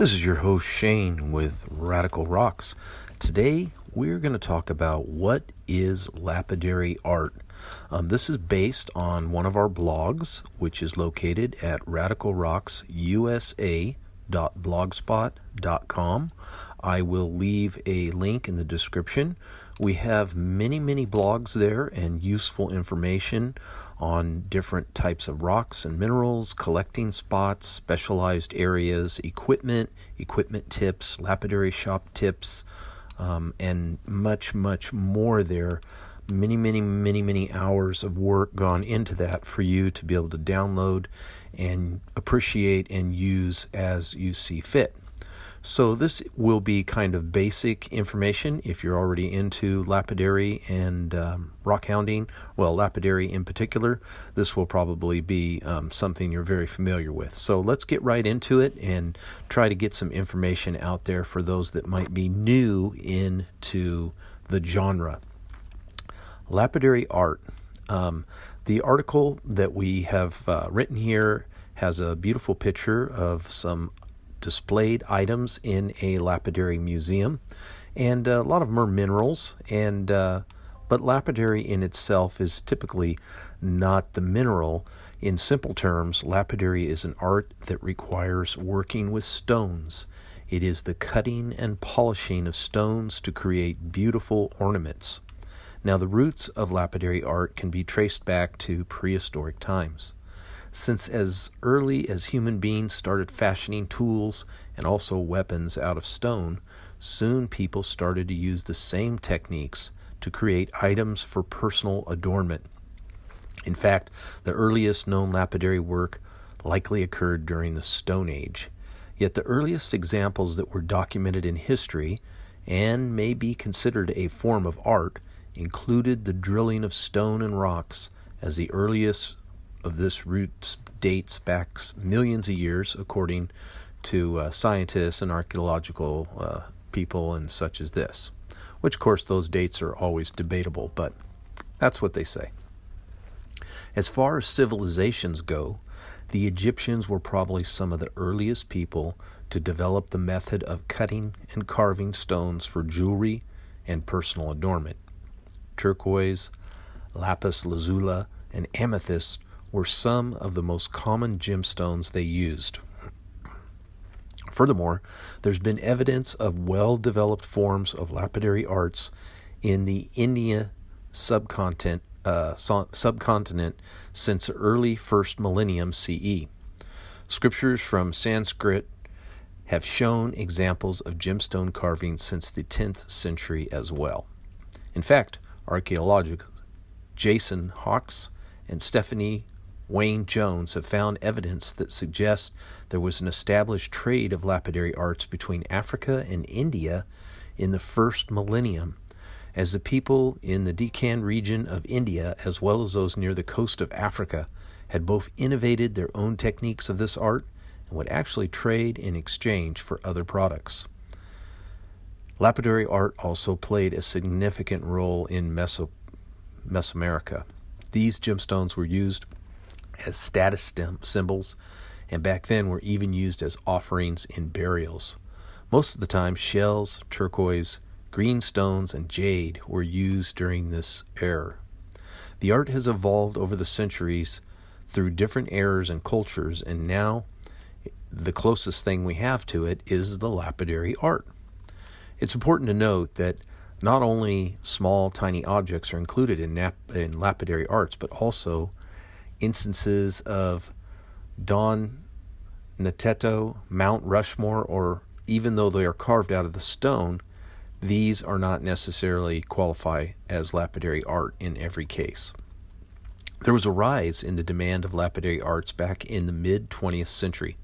This is your host Shane with Radical Rocks. Today we're going to talk about what is lapidary art. Um, this is based on one of our blogs, which is located at radicalrocksusa.blogspot.com. I will leave a link in the description. We have many, many blogs there and useful information on different types of rocks and minerals, collecting spots, specialized areas, equipment, equipment tips, lapidary shop tips, um, and much, much more there. Many, many, many, many hours of work gone into that for you to be able to download and appreciate and use as you see fit. So, this will be kind of basic information if you're already into lapidary and um, rock hounding. Well, lapidary in particular, this will probably be um, something you're very familiar with. So, let's get right into it and try to get some information out there for those that might be new into the genre. Lapidary art. Um, the article that we have uh, written here has a beautiful picture of some displayed items in a lapidary museum, and a lot of them are minerals. And uh, but lapidary in itself is typically not the mineral. In simple terms, lapidary is an art that requires working with stones. It is the cutting and polishing of stones to create beautiful ornaments. Now, the roots of lapidary art can be traced back to prehistoric times since as early as human beings started fashioning tools and also weapons out of stone, soon people started to use the same techniques to create items for personal adornment. In fact, the earliest known lapidary work likely occurred during the Stone Age. Yet the earliest examples that were documented in history and may be considered a form of art included the drilling of stone and rocks as the earliest of this route dates back millions of years, according to uh, scientists and archaeological uh, people and such as this. Which, of course, those dates are always debatable, but that's what they say. As far as civilizations go, the Egyptians were probably some of the earliest people to develop the method of cutting and carving stones for jewelry and personal adornment. Turquoise, lapis lazuli, and amethyst were some of the most common gemstones they used. Furthermore, there's been evidence of well developed forms of lapidary arts in the India subcontinent, uh, subcontinent since early first millennium CE. Scriptures from Sanskrit have shown examples of gemstone carving since the 10th century as well. In fact, archaeologists Jason Hawkes and Stephanie Wynne-Jones have found evidence that suggests there was an established trade of lapidary arts between Africa and India in the first millennium, as the people in the Deccan region of India, as well as those near the coast of Africa, had both innovated their own techniques of this art and would actually trade in exchange for other products. Lapidary art also played a significant role in Meso- Mesoamerica. These gemstones were used as status symbols, and back then were even used as offerings in burials. Most of the time, shells, turquoise, green stones, and jade were used during this era. The art has evolved over the centuries through different eras and cultures, and now the closest thing we have to it is the lapidary art. It's important to note that not only small, tiny objects are included in, nap- in lapidary arts, but also instances of Don Nateto, Mount Rushmore, or even though they are carved out of the stone, these are not necessarily qualify as lapidary art in every case. There was a rise in the demand of lapidary arts back in the mid 20th century.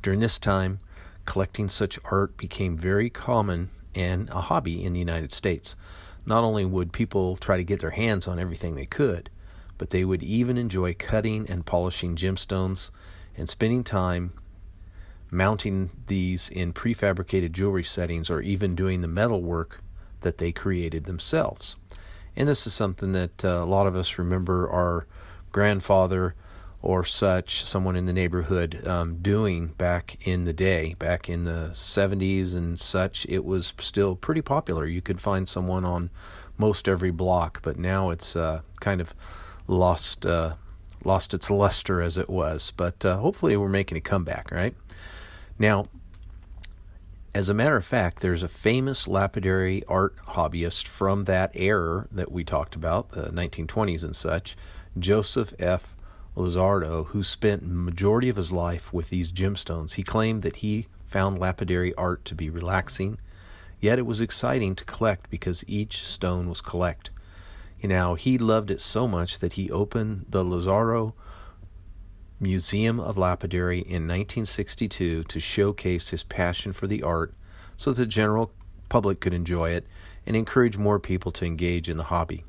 During this time, collecting such art became very common and a hobby in the United States. Not only would people try to get their hands on everything they could, but they would even enjoy cutting and polishing gemstones and spending time mounting these in prefabricated jewelry settings or even doing the metal work that they created themselves. And this is something that uh, a lot of us remember our grandfather or such, someone in the neighborhood um, doing back in the day, back in the 70s and such, it was still pretty popular. You could find someone on most every block, but now it's uh, kind of lost uh, lost its luster as it was. But uh, hopefully, we're making a comeback, right? Now, as a matter of fact, there's a famous lapidary art hobbyist from that era that we talked about, the 1920s and such, Joseph F. Lizzadro, who spent majority of his life with these gemstones. He claimed that he found lapidary art to be relaxing, yet it was exciting to collect because each stone was collect. You know, he loved it so much that he opened the Lizzadro Museum of Lapidary in 1962 to showcase his passion for the art so that the general public could enjoy it and encourage more people to engage in the hobby.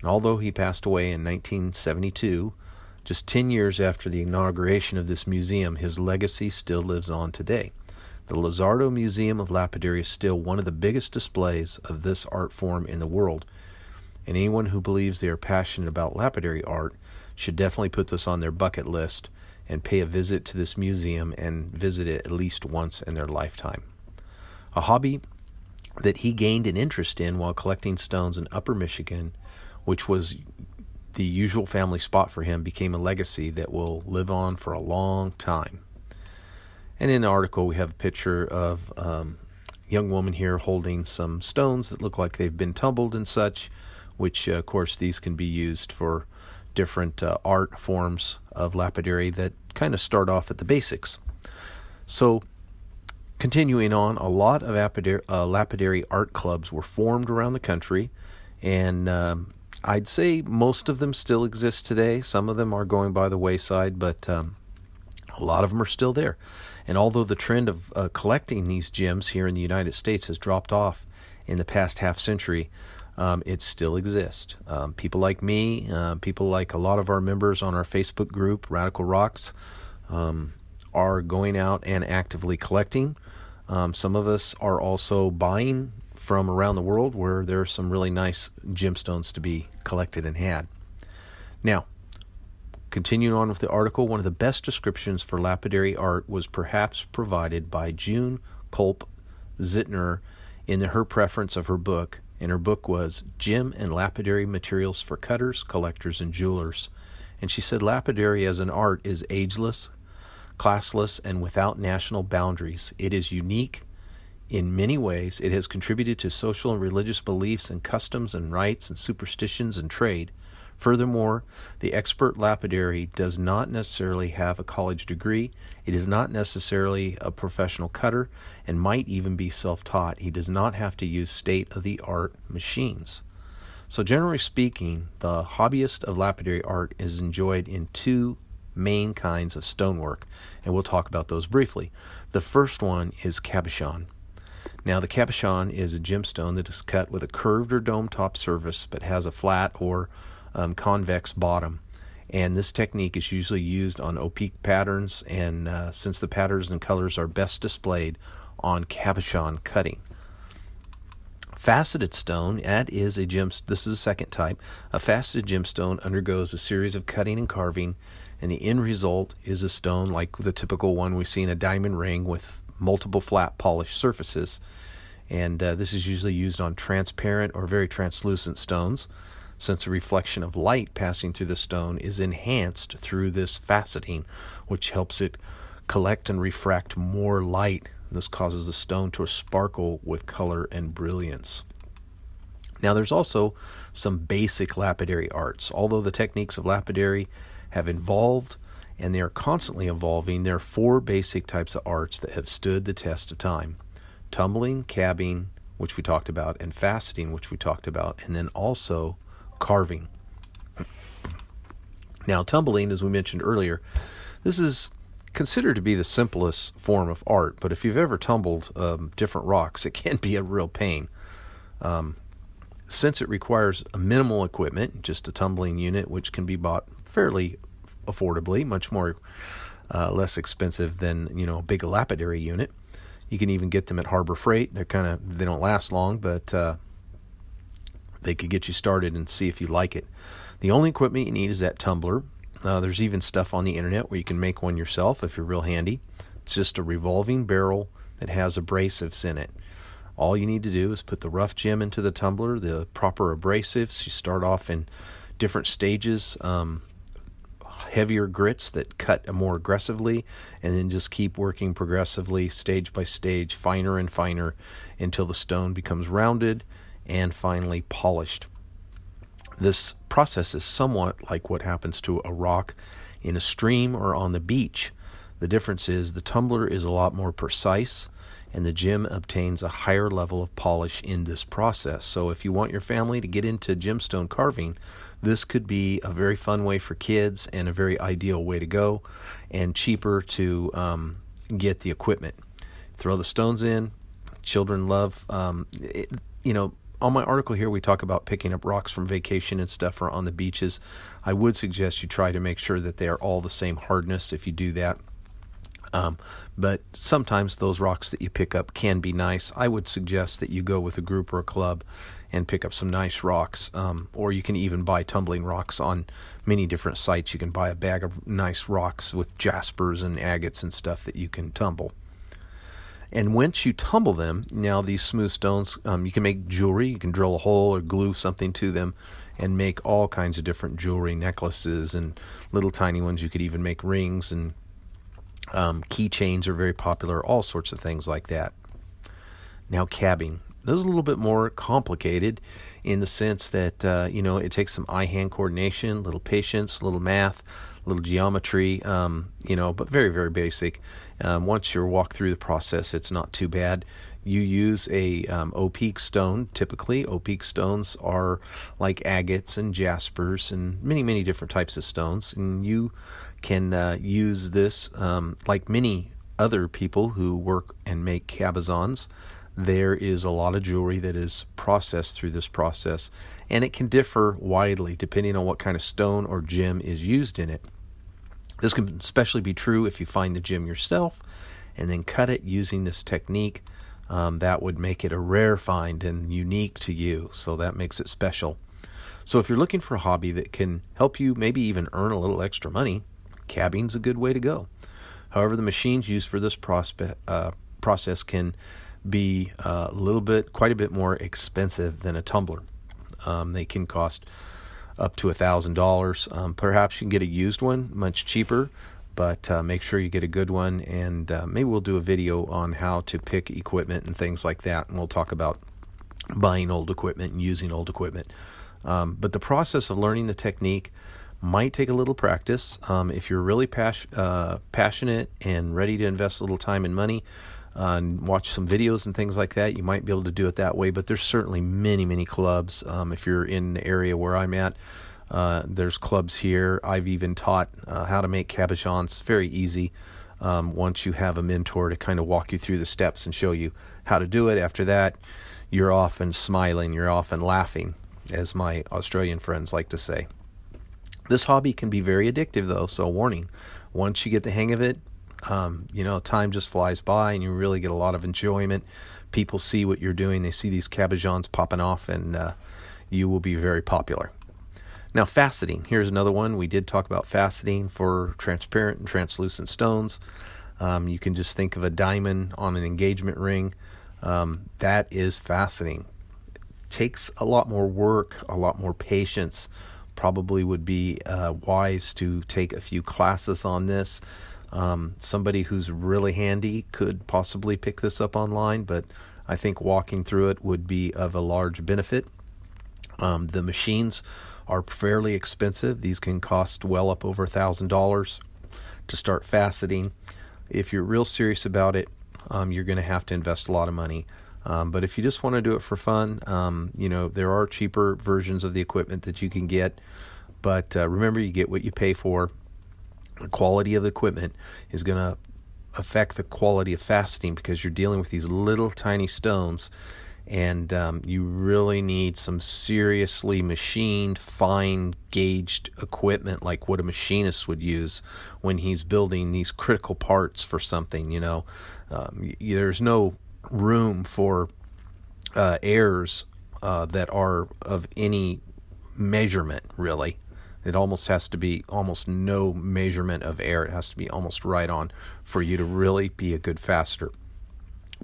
And although he passed away in 1972, just 10 years after the inauguration of this museum, his legacy still lives on today. The Lizzadro Museum of Lapidary is still one of the biggest displays of this art form in the world, and anyone who believes they are passionate about lapidary art should definitely put this on their bucket list and pay a visit to this museum and visit it at least once in their lifetime. A hobby that he gained an interest in while collecting stones in Upper Michigan, which was the usual family spot for him, became a legacy that will live on for a long time. And in the article, we have a picture of um, young woman here holding some stones that look like they've been tumbled and such, which, uh, of course, these can be used for different uh, art forms of lapidary that kind of start off at the basics. So, continuing on, a lot of lapidary, uh, lapidary art clubs were formed around the country, and um, I'd say most of them still exist today. Some of them are going by the wayside, but um, a lot of them are still there. And although the trend of uh, collecting these gems here in the United States has dropped off in the past half century, um, it still exists. Um, people like me, uh, people like a lot of our members on our Facebook group, Radical Rocks, um, are going out and actively collecting. Um, some of us are also buying from around the world where there are some really nice gemstones to be collected and had. Now, continuing on with the article, one of the best descriptions for lapidary art was perhaps provided by June Culp Zeitner in the, her preference of her book, and her book was Gem and Lapidary Materials for Cutters, Collectors, and Jewelers. And she said lapidary as an art is ageless, classless, and without national boundaries. It is unique in many ways. It has contributed to social and religious beliefs and customs and rites and superstitions and trade. Furthermore, the expert lapidary does not necessarily have a college degree. It is not necessarily a professional cutter and might even be self taught. He does not have to use state of the art machines. So, generally speaking, the hobbyist of lapidary art is enjoyed in two main kinds of stonework, and we'll talk about those briefly. The first one is cabochon. Now, the cabochon is a gemstone that is cut with a curved or dome top surface but has a flat or um, convex bottom. And this technique is usually used on opaque patterns, and uh, since the patterns and colors are best displayed on cabochon cutting. Faceted stone, that is a gem. This is a second type. A faceted gemstone undergoes a series of cutting and carving, and the end result is a stone like the typical one we see in a diamond ring with multiple flat polished surfaces. And uh, this is usually used on transparent or very translucent stones since the reflection of light passing through the stone is enhanced through this faceting, which helps it collect and refract more light. This causes the stone to sparkle with color and brilliance. Now, there's also some basic lapidary arts. Although the techniques of lapidary have evolved and they are constantly evolving, there are four basic types of arts that have stood the test of time tumbling, cabbing, which we talked about, and faceting, which we talked about, and then also carving. Now, tumbling, as we mentioned earlier, this is considered to be the simplest form of art, but if you've ever tumbled um, different rocks, it can be a real pain. Um, since it requires minimal equipment, just a tumbling unit, which can be bought fairly affordably, much more uh, less expensive than you know a big lapidary unit. You can even get them at Harbor Freight. They're kind of they don't last long, but uh, they could get you started and see if you like it. The only equipment you need is that tumbler, Uh, there's even stuff on the internet where you can make one yourself if you're real handy. It's just a revolving barrel that has abrasives in it. All you need to do is put the rough gem into the tumbler, the proper abrasives. You start off in different stages, um, heavier grits that cut more aggressively, and then just keep working progressively, stage by stage, finer and finer, until the stone becomes rounded and finally polished. This process is somewhat like what happens to a rock in a stream or on the beach. The difference is the tumbler is a lot more precise and the gem obtains a higher level of polish in this process. So, if you want your family to get into gemstone carving, this could be a very fun way for kids and a very ideal way to go, and cheaper to um, get the equipment. Throw the stones in. Children love, um, it, you know, on my article here, we talk about picking up rocks from vacation and stuff or on the beaches. I would suggest you try to make sure that they are all the same hardness if you do that. Um, but sometimes those rocks that you pick up can be nice. I would suggest that you go with a group or a club and pick up some nice rocks. Um, or you can even buy tumbling rocks on many different sites. You can buy a bag of nice rocks with jaspers and agates and stuff that you can tumble. And once you tumble them, now these smooth stones, um, you can make jewelry. You can drill a hole or glue something to them and make all kinds of different jewelry, necklaces, and little tiny ones. You could even make rings and um, keychains are very popular, all sorts of things like that. Now, cabbing. This is a little bit more complicated in the sense that, uh, you know, it takes some eye hand coordination, a little patience, a little math, a little geometry, um, you know, but very, very basic. Um, once you walk through the process, it's not too bad. You use a um, opaque stone. Typically, opaque stones are like agates and jaspers and many, many different types of stones. And you can uh, use this um, like many other people who work and make cabochons. There is a lot of jewelry that is processed through this process, and it can differ widely depending on what kind of stone or gem is used in it. This can especially be true if you find the gem yourself and then cut it using this technique. Um, that would make it a rare find and unique to you, so that makes it special. So, if you're looking for a hobby that can help you maybe even earn a little extra money, cabbing's a good way to go. However, the machines used for this prospe- uh, process can be uh, a little bit, quite a bit more expensive than a tumbler. Um, they can cost up to a thousand dollars. Um, perhaps you can get a used one, much cheaper, but uh, make sure you get a good one. And uh, maybe we'll do a video on how to pick equipment and things like that, and we'll talk about buying old equipment and using old equipment. Um, but the process of learning the technique might take a little practice. Um, if you're really pas- uh, passionate and ready to invest a little time and money, uh, and watch some videos and things like that, you might be able to do it that way. But there's certainly many, many clubs. Um, if you're in the area where I'm at, uh, there's clubs here. I've even taught uh, how to make cabochons. Very easy. Um, once you have a mentor to kind of walk you through the steps and show you how to do it. After that, you're often smiling. You're often laughing, as my Australian friends like to say. This hobby can be very addictive, though, so warning. Once you get the hang of it, um, you know, time just flies by and you really get a lot of enjoyment. People see what you're doing, they see these cabochons popping off, and uh, you will be very popular. Now, faceting. Here's another one. We did talk about faceting for transparent and translucent stones. Um, you can just think of a diamond on an engagement ring. Um, that is faceting. It takes a lot more work, a lot more patience probably would be uh, wise to take a few classes on this. Um, somebody who's really handy could possibly pick this up online, but I think walking through it would be of a large benefit. Um, the machines are fairly expensive. These can cost well up over a thousand dollars to start faceting. If you're real serious about it, um, you're going to have to invest a lot of money. Um, but if you just want to do it for fun, um, you know, there are cheaper versions of the equipment that you can get. But uh, remember, you get what you pay for. The quality of the equipment is going to affect the quality of faceting because you're dealing with these little tiny stones and um, you really need some seriously machined, fine gauged equipment like what a machinist would use when he's building these critical parts for something. You know, um, there's no room for uh, errors uh, that are of any measurement, really. It almost has to be almost no measurement of air. It has to be almost right on for you to really be a good faceter.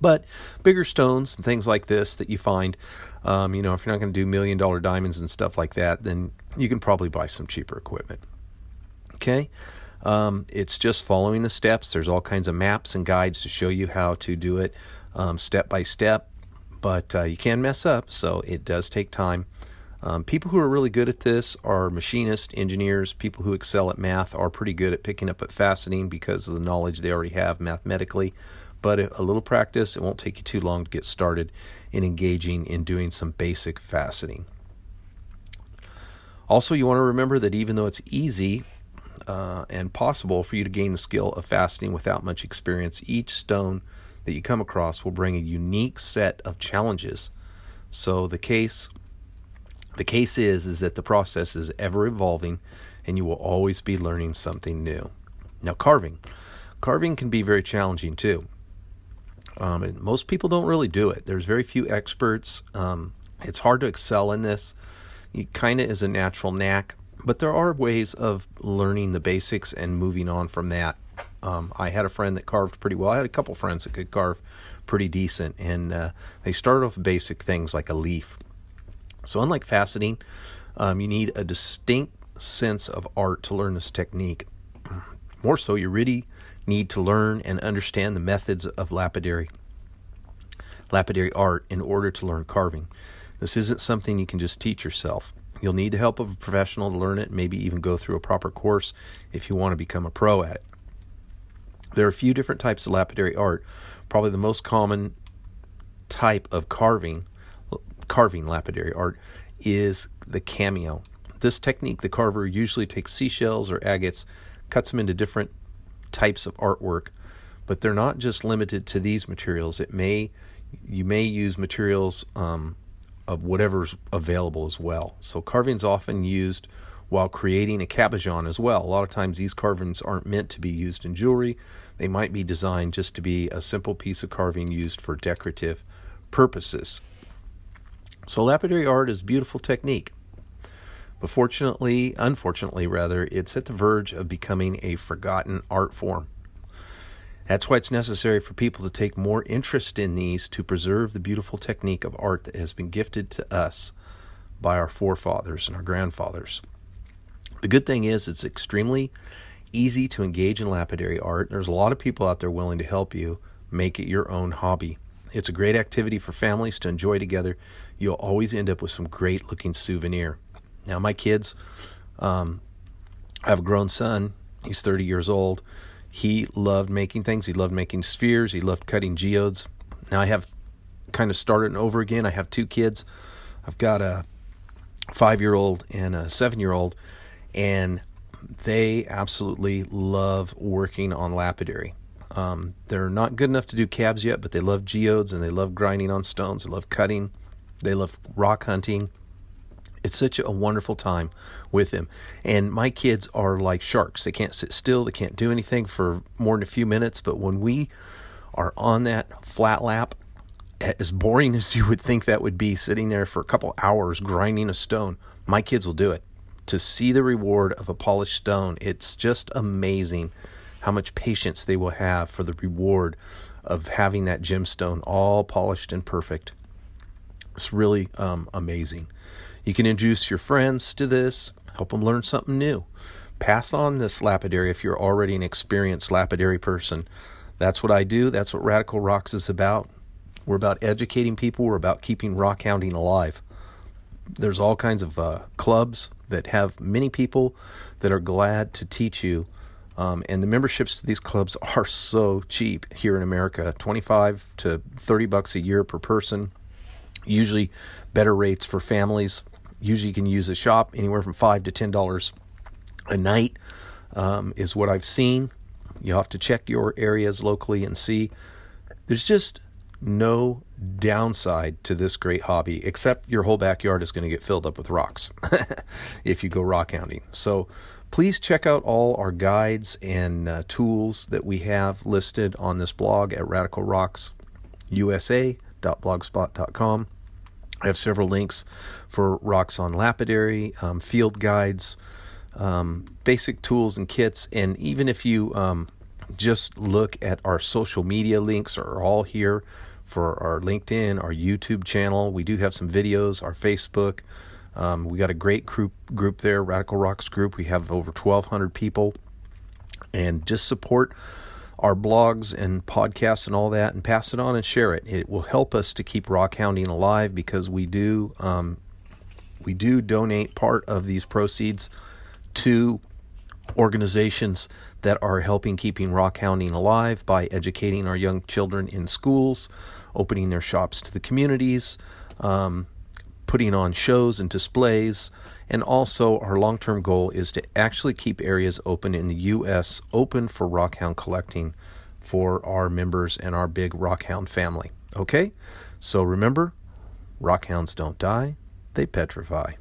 But bigger stones and things like this that you find, um, you know, if you're not going to do million dollar diamonds and stuff like that, then you can probably buy some cheaper equipment. Okay. Um, it's just following the steps. There's all kinds of maps and guides to show you how to do it um, step by step, but uh, you can mess up, so it does take time. Um, people who are really good at this are machinists, engineers, people who excel at math are pretty good at picking up at faceting because of the knowledge they already have mathematically. But a little practice, it won't take you too long to get started in engaging in doing some basic faceting. Also, you want to remember that even though it's easy uh, and possible for you to gain the skill of faceting without much experience, each stone that you come across will bring a unique set of challenges. So the case the case is is that the process is ever evolving and you will always be learning something new. Now carving. Carving can be very challenging too. Um, most people don't really do it. There's very few experts. Um, it's hard to excel in this. It kind of is a natural knack, but there are ways of learning the basics and moving on from that. Um, I had a friend that carved pretty well. I had a couple friends that could carve pretty decent, and uh, they started off basic things like a leaf so, unlike faceting, um, you need a distinct sense of art to learn this technique. More so, you really need to learn and understand the methods of lapidary lapidary art in order to learn carving. This isn't something you can just teach yourself. You'll need the help of a professional to learn it, maybe even go through a proper course if you want to become a pro at it. There are a few different types of lapidary art. Probably the most common type of carving carving lapidary art is the cameo. This technique, the carver usually takes seashells or agates, cuts them into different types of artwork, but they're not just limited to these materials. It may you may use materials um, of whatever's available as well. So carving's often used while creating a cabochon as well. A lot of times these carvings aren't meant to be used in jewelry. They might be designed just to be a simple piece of carving used for decorative purposes. So lapidary art is beautiful technique. But fortunately, unfortunately rather, it's at the verge of becoming a forgotten art form. That's why it's necessary for people to take more interest in these to preserve the beautiful technique of art that has been gifted to us by our forefathers and our grandfathers. The good thing is, it's extremely easy to engage in lapidary art. There's a lot of people out there willing to help you make it your own hobby. It's a great activity for families to enjoy together. You'll always end up with some great looking souvenir. Now, my kids, um, I have a grown son. He's 30 years old. He loved making things. He loved making spheres. He loved cutting geodes. Now I have kind of started over again. I have two kids. I've got a five year old and a seven year old, and they absolutely love working on lapidary. Um, they're not good enough to do cabs yet, but they love geodes and they love grinding on stones. They love cutting. They love rock hunting. It's such a wonderful time with them. And my kids are like sharks. They can't sit still. They can't do anything for more than a few minutes. But when we are on that flat lap, as boring as you would think that would be, sitting there for a couple hours grinding a stone, my kids will do it. To see the reward of a polished stone, it's just amazing how much patience they will have for the reward of having that gemstone all polished and perfect. It's really um, amazing. You can introduce your friends to this, help them learn something new. Pass on this lapidary if you're already an experienced lapidary person. That's what I do. That's what Radical Rocks is about. We're about educating people. We're about keeping rock hounding alive. There's all kinds of uh, clubs that have many people that are glad to teach you um, and the memberships to these clubs are so cheap here in America 25 to 30 bucks a year per person. Usually better rates for families. Usually you can use a shop anywhere from 5 to $10 a night, um, is what I've seen. You have to check your areas locally and see. There's just no downside to this great hobby, except your whole backyard is going to get filled up with rocks if you go rock hounding. So please check out all our guides and uh, tools that we have listed on this blog at radicalrocksusa.blogspot.com. I have several links for rocks on lapidary, um, field guides, um, basic tools and kits. And even if you um, just look at our social media links, are all here for our LinkedIn, our YouTube channel. We do have some videos, our Facebook. Um, we got a great group group there, Radical Rocks group. We have over 1,200 people, and just support our blogs and podcasts and all that, and pass it on and share it. It will help us to keep rock hounding alive because we do um, we do donate part of these proceeds to organizations that are helping keeping rock hounding alive by educating our young children in schools, opening their shops to the communities, um, putting on shows and displays, and also our long term goal is to actually keep areas open in the U.S. open for rockhound collecting for our members and our big rockhound family. Okay? So remember, rockhounds don't die, they petrify.